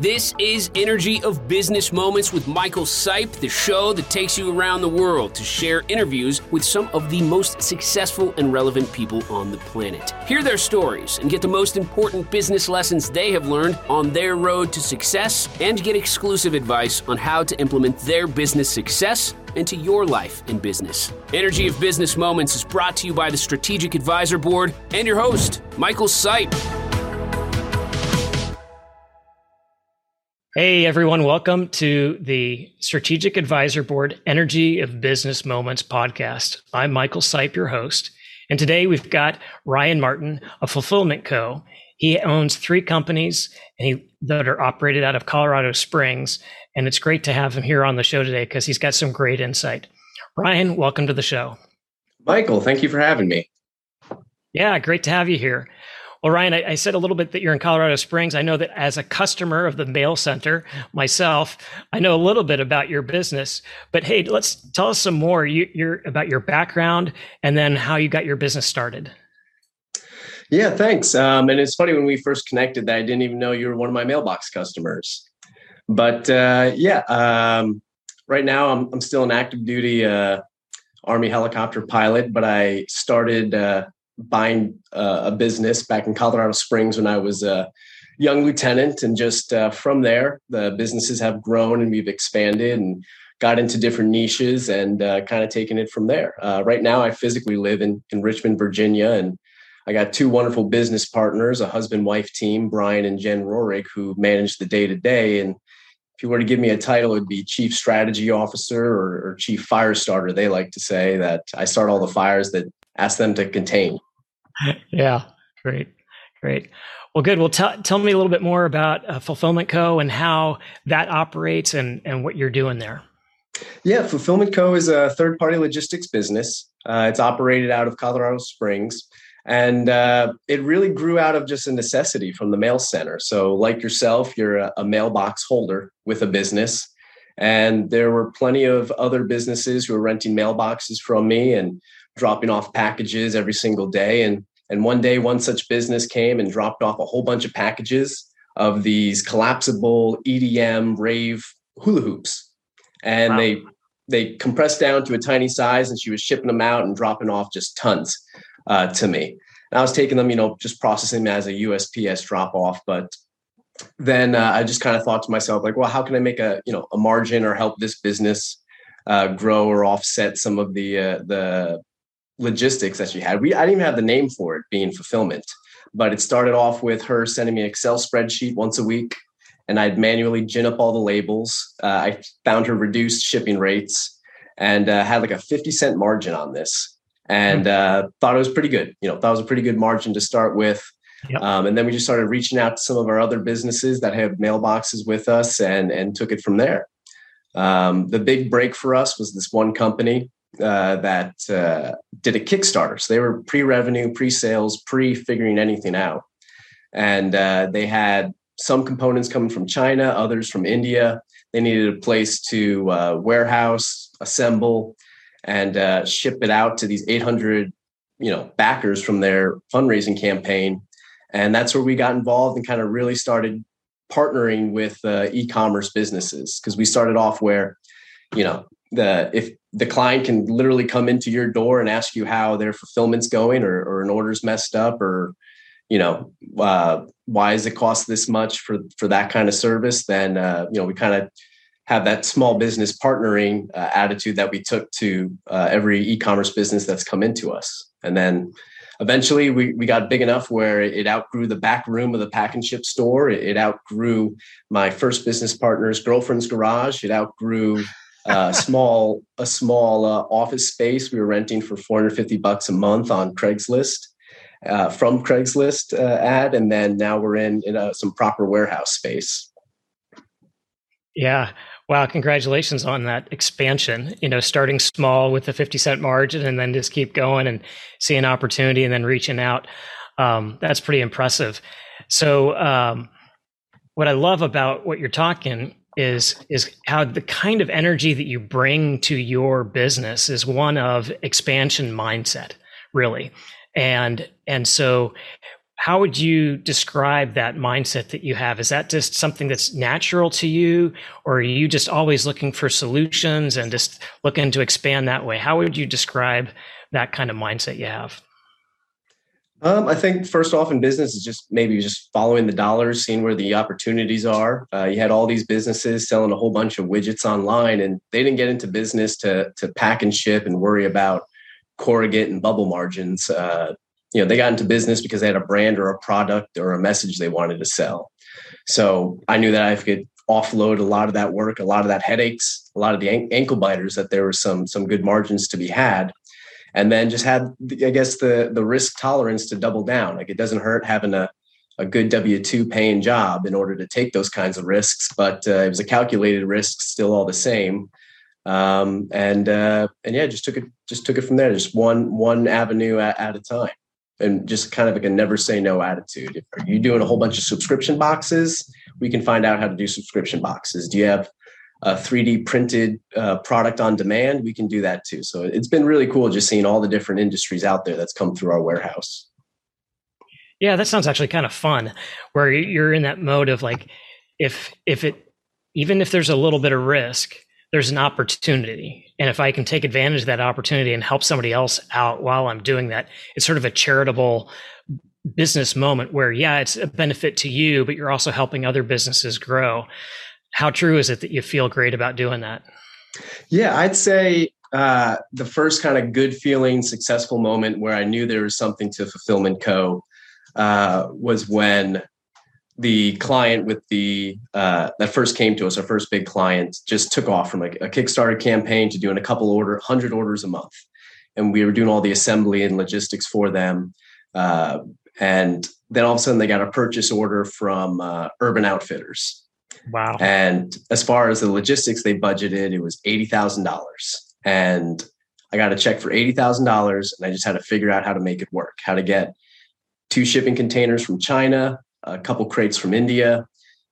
This is Energy of Business Moments with Michael Sipe, the show that takes you around the world to share interviews with some of the most successful and relevant people on the planet. Hear their stories and get the most important business lessons they have learned on their road to success and get exclusive advice on how to implement their business success into your life and business. Energy of Business Moments is brought to you by the Strategic Advisor Board and your host, Michael Sipe. Hey everyone, welcome to the Strategic Advisor Board Energy of Business Moments podcast. I'm Michael Sipe, your host, and today we've got Ryan Martin of Fulfillment Co. He owns three companies and he, that are operated out of Colorado Springs, and it's great to have him here on the show today because he's got some great insight. Ryan, welcome to the show. Michael, thank you for having me. Yeah, great to have you here. Well, Ryan, I, I, said a little bit that you're in Colorado Springs. I know that as a customer of the Mail Center myself, I know a little bit about your business. But hey, let's tell us some more you, about your background and then how you got your business started. Yeah, thanks. Um, and it's funny when we first connected that I didn't even know you were one of my mailbox customers. But uh, yeah, um, right now I'm, I'm still an active duty uh, Army helicopter pilot, but I started uh, buying uh, a business back in Colorado Springs when I was a young lieutenant. And just uh, from there, the businesses have grown and we've expanded and got into different niches and uh, kind of taken it from there. Uh, right now, I physically live in, in Richmond, Virginia, and I got two wonderful business partners, a husband wife team, Brian and Jen Rorig, who manage the day to day. And if you were to give me a title, it'd be chief strategy officer or, or, chief fire starter. They like to say that I start all the fires that ask them to contain. Yeah, great, great. Well, good. Well, tell tell me a little bit more about uh, Fulfillment Co. and how that operates and and what you're doing there. Yeah, Fulfillment Co. is a third party logistics business. Uh, it's operated out of Colorado Springs. And uh, it really grew out of just a necessity from the mail center. So, like yourself, you're a, a mailbox holder with a business. And there were plenty of other businesses who were renting mailboxes from me. And dropping off packages every single day. And and one day, one such business came and dropped off a whole bunch of packages of these collapsible EDM rave hula hoops, and wow. they they compressed down to a tiny size, and she was shipping them out and dropping off just tons uh, to me. And I was taking them, you know, just processing them as a USPS drop off, but then uh, I just kind of thought to myself, like, well, how can I make a you know a margin or help this business uh, grow or offset some of the uh, the logistics that she had. We I didn't even have the name for it being fulfillment, but it started off with her sending me an Excel spreadsheet once a week, and I'd manually gin up all the labels. Uh, I found her reduced shipping rates and uh, had like a fifty cent margin on this, and uh, thought it was pretty good. You know, that was a pretty good margin to start with. Yep. Um, and then we just started reaching out to some of our other businesses that have mailboxes with us, and and took it from there. Um, the big break for us was this one company uh, that uh, did a Kickstarter. So they were pre-revenue, pre-sales, pre-figuring anything out, and uh, they had some components coming from China, others from India. They needed a place to uh, warehouse, assemble, and uh, ship it out to these 800, you know, backers from their fundraising campaign. And that's where we got involved and kind of really started partnering with uh, e-commerce businesses because we started off where, you know, the if the client can literally come into your door and ask you how their fulfillment's going or, or an order's messed up or you know uh, why is it cost this much for for that kind of service? Then uh, you know we kind of have that small business partnering uh, attitude that we took to uh, every e-commerce business that's come into us. And then eventually we, we got big enough where it outgrew the back room of the pack and ship store. It, it outgrew my first business partner's girlfriend's garage. It outgrew uh, small a small uh, office space we were renting for 450 bucks a month on Craigslist uh, from Craigslist uh, ad, and then now we're in in a, some proper warehouse space. Yeah. Wow, congratulations on that expansion. You know, starting small with a 50 cent margin and then just keep going and seeing opportunity and then reaching out. Um, that's pretty impressive. So, um, what I love about what you're talking is is how the kind of energy that you bring to your business is one of expansion mindset really and and so how would you describe that mindset that you have? Is that just something that's natural to you, or are you just always looking for solutions and just looking to expand that way? How would you describe that kind of mindset you have? Um, I think first off in business is just maybe just following the dollars, seeing where the opportunities are. Uh, you had all these businesses selling a whole bunch of widgets online, and they didn't get into business to to pack and ship and worry about corrugate and bubble margins. Uh, you know, they got into business because they had a brand or a product or a message they wanted to sell. So I knew that I could offload a lot of that work, a lot of that headaches, a lot of the ankle biters. That there were some some good margins to be had and then just had I guess the the risk tolerance to double down. Like it doesn't hurt having a a good W two paying job in order to take those kinds of risks, but uh, it was a calculated risk, still all the same. Um, and uh, and yeah, just took it just took it from there, just one one avenue at, at a time, and just kind of like a never say no attitude. If are you doing a whole bunch of subscription boxes? We can find out how to do subscription boxes. Do you have a 3D printed uh, product on demand, we can do that too. So it's been really cool just seeing all the different industries out there that's come through our warehouse. Yeah, that sounds actually kind of fun where you're in that mode of like, if, if it, even if there's a little bit of risk, there's an opportunity. And if I can take advantage of that opportunity and help somebody else out while I'm doing that, it's sort of a charitable business moment where, yeah, it's a benefit to you, but you're also helping other businesses grow how true is it that you feel great about doing that? Yeah, I'd say uh, the first kind of good feeling, successful moment where I knew there was something to Fulfillment Co. Uh, was when the client with the uh, that first came to us, our first big client, just took off from a, a Kickstarter campaign to doing a couple order, hundred orders a month, and we were doing all the assembly and logistics for them. Uh, and then all of a sudden, they got a purchase order from uh, Urban Outfitters, Wow. And as far as the logistics they budgeted, it was $80,000. And I got a check for $80,000 and I just had to figure out how to make it work, how to get two shipping containers from China, a couple crates from India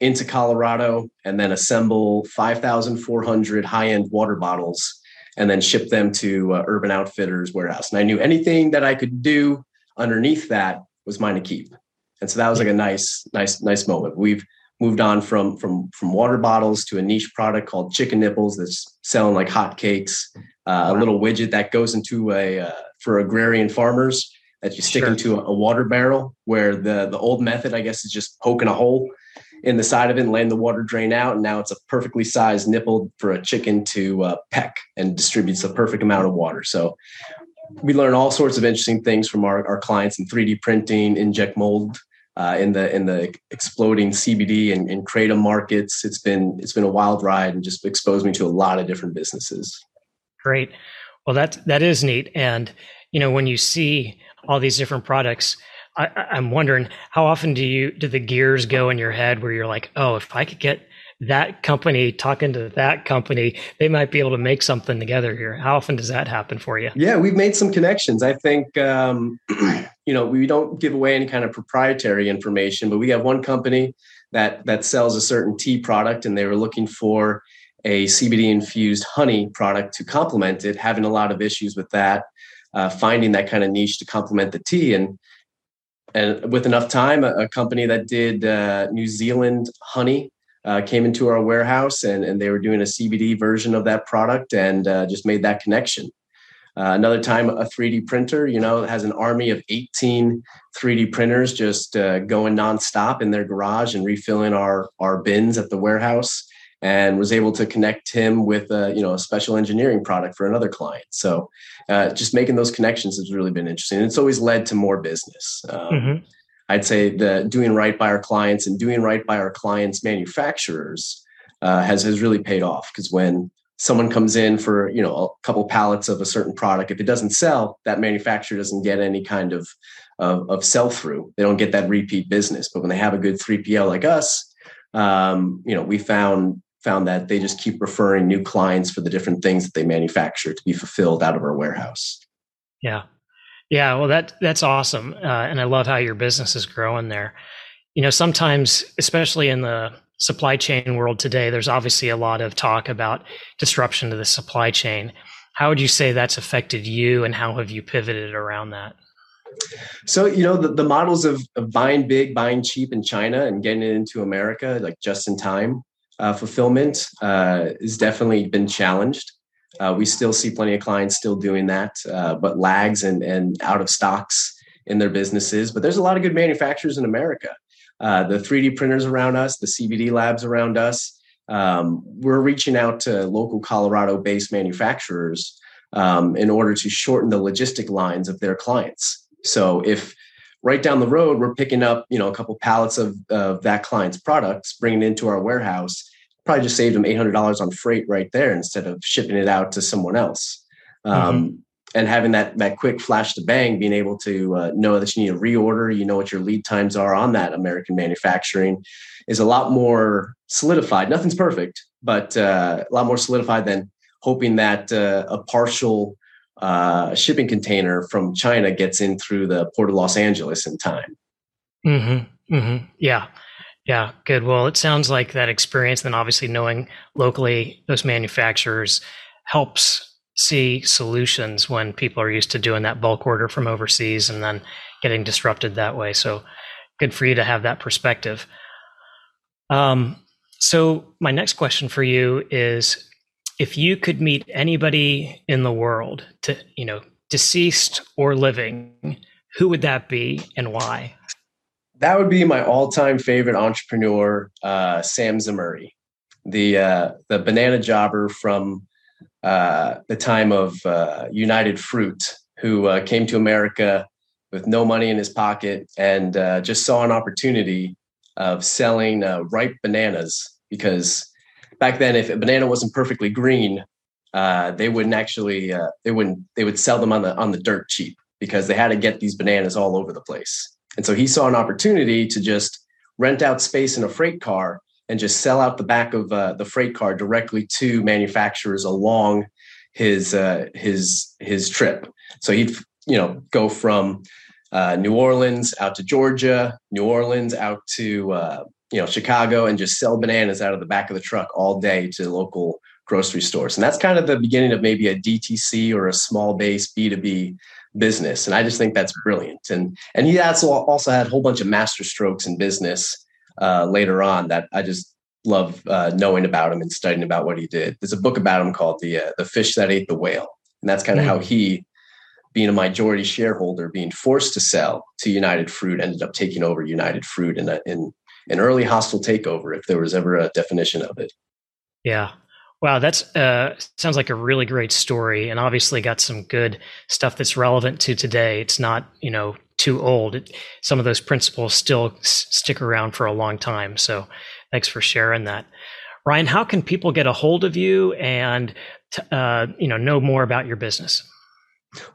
into Colorado, and then assemble 5,400 high end water bottles and then ship them to uh, Urban Outfitters warehouse. And I knew anything that I could do underneath that was mine to keep. And so that was like a nice, nice, nice moment. We've moved on from from from water bottles to a niche product called chicken nipples that's selling like hotcakes. Uh, wow. A little widget that goes into a uh, for agrarian farmers that you stick sure. into a, a, water barrel. Where the the old method, I guess, is just poking a hole in the side of it and letting the water drain out. And now it's a perfectly sized nipple for a chicken to uh, peck and distributes the perfect amount of water. So we learn all sorts of interesting things from our, our clients in 3D printing, inject mold uh, in the in the exploding CBD and, and kratom markets. It's been it's been a wild ride and just exposed me to a lot of different businesses. Great. Well, that that is neat. And you know, when you see all these different products, I, I'm wondering how often do you do the gears go in your head where you're like, oh, if I could get that company talking to that company, they might be able to make something together here. How often does that happen for you? Yeah, we've made some connections. I think, um, you know, we don't give away any kind of proprietary information, but we have one company that that sells a certain tea product, and they were looking for a CBD infused honey product to complement it, having a lot of issues with that, uh, finding that kind of niche to complement the tea, and and with enough time, a, a company that did uh, New Zealand honey uh, came into our warehouse and, and they were doing a CBD version of that product and uh, just made that connection. Uh, another time, a 3D printer, you know, has an army of 18 3D printers just uh, going nonstop in their garage and refilling our, our bins at the warehouse and was able to connect him with a, you know, a special engineering product for another client. So uh, just making those connections has really been interesting. It's always led to more business. Um, mm-hmm. I'd say the doing right by our clients and doing right by our clients' manufacturers uh, has has really paid off because when someone comes in for you know a couple pallets of a certain product, if it doesn't sell, that manufacturer doesn't get any kind of of, of sell through. They don't get that repeat business. But when they have a good three PL like us, um, you know, we found found that they just keep referring new clients for the different things that they manufacture to be fulfilled out of our warehouse. Yeah, yeah, well, that that's awesome, uh, and I love how your business is growing there. You know, sometimes, especially in the supply chain world today, there's obviously a lot of talk about disruption to the supply chain. How would you say that's affected you, and how have you pivoted around that? So, you know, the, the models of, of buying big, buying cheap in China and getting it into America, like just in time uh, fulfillment, uh, has definitely been challenged. Uh, we still see plenty of clients still doing that, uh, but lags and, and out of stocks in their businesses. But there's a lot of good manufacturers in America. Uh, the 3D printers around us, the CBD labs around us. Um, we're reaching out to local Colorado based manufacturers um, in order to shorten the logistic lines of their clients. So if right down the road we're picking up you know a couple pallets of, of that client's products bringing it into our warehouse probably just saved them $800 on freight right there instead of shipping it out to someone else um, mm-hmm. And having that that quick flash to bang being able to uh, know that you need a reorder you know what your lead times are on that american manufacturing is a lot more solidified nothing's perfect but uh, a lot more solidified than hoping that uh, a partial uh, shipping container from China gets in through the port of Los Angeles in time. Mm-hmm. Mm-hmm. Yeah. Yeah. Good. Well, it sounds like that experience, then obviously knowing locally those manufacturers helps see solutions when people are used to doing that bulk order from overseas and then getting disrupted that way. So good for you to have that perspective. Um, so my next question for you is if you could meet anybody in the world to you know deceased or living who would that be and why that would be my all-time favorite entrepreneur uh, sam zemurray the uh, the banana jobber from uh, the time of uh, united fruit who uh, came to america with no money in his pocket and uh, just saw an opportunity of selling ripe bananas because back then, if a banana wasn't perfectly green, uh, they wouldn't actually uh, they wouldn't they would sell them on the on the dirt cheap because they had to get these bananas all over the place. And so he saw an opportunity to just rent out space in a freight car and just sell out the back of uh, the freight car directly to manufacturers along his uh, his his trip. So he'd you know go from uh, New Orleans out to Georgia, New Orleans out to uh, you know Chicago and just sell bananas out of the back of the truck all day to local grocery stores. And that's kind of the beginning of maybe a DTC or a small base B2B business. And I just think that's brilliant. And and he also also had a whole bunch of master strokes in business uh, later on that I just love uh, knowing about him and studying about what he did. There's a book about him called the uh, the fish that ate the whale, and that's kind of mm. how he, being a majority shareholder, being forced to sell to United Fruit, ended up taking over United Fruit in a, in an early hostile takeover, if there was ever a definition of it. Yeah. Wow, that's uh, sounds like a really great story, and obviously got some good stuff that's relevant to today. It's not, you know, too old. It, some of those principles still s- stick around for a long time. So, thanks for sharing that, Ryan. How can people get a hold of you and t- uh, you know know more about your business?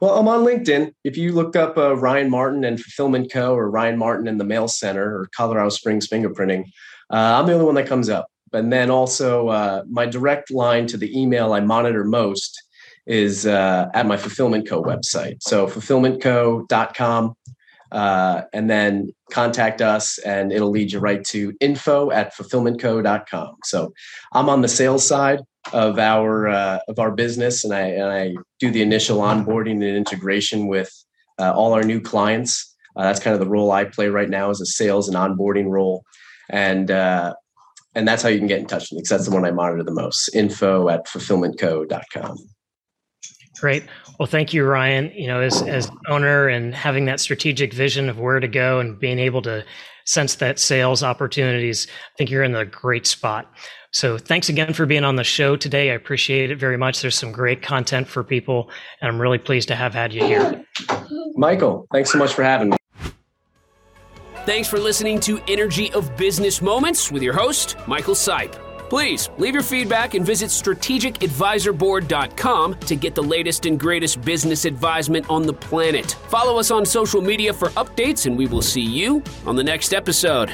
Well, I'm on LinkedIn. If you look up uh, Ryan Martin and Fulfillment Co. or Ryan Martin and the Mail Center or Colorado Springs Fingerprinting, uh, I'm the only one that comes up. And then also uh, my direct line to the email I monitor most is uh, at my Fulfillment Co. website. So fulfillmentco.com. Uh, and then contact us and it'll lead you right to info at fulfillmentco.com. So I'm on the sales side of our uh, of our business, and I and I do the initial onboarding and integration with uh, all our new clients. Uh, that's kind of the role I play right now as a sales and onboarding role, and uh, and that's how you can get in touch with me because that's the one I monitor the most. Info at fulfillmentco.com. Great. Well, thank you, Ryan. You know, as as owner and having that strategic vision of where to go and being able to sense that sales opportunities, I think you're in a great spot. So thanks again for being on the show today. I appreciate it very much. There's some great content for people, and I'm really pleased to have had you here. Michael, thanks so much for having me. Thanks for listening to Energy of Business Moments with your host, Michael Sipe. Please leave your feedback and visit strategicadvisorboard.com to get the latest and greatest business advisement on the planet. Follow us on social media for updates, and we will see you on the next episode.